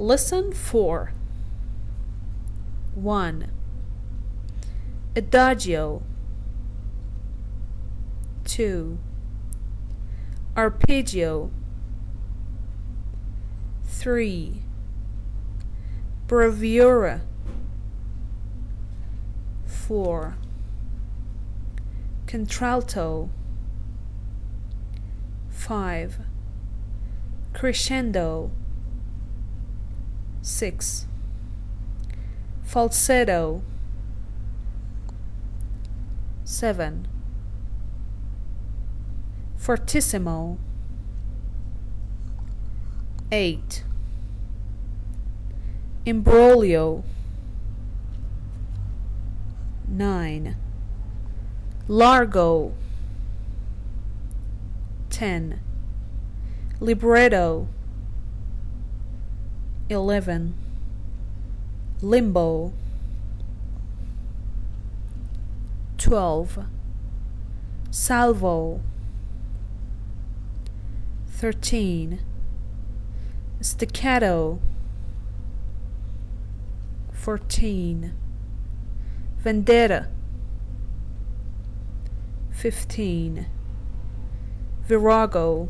Listen for 1. Adagio 2. Arpeggio 3. Bravura 4. Contralto 5. Crescendo 6. Falsetto 7. Fortissimo 8. Imbroglio 9. Largo 10. Libretto 11. Limbo 12. Salvo 13. Staccato 14. Vendetta 15. Virago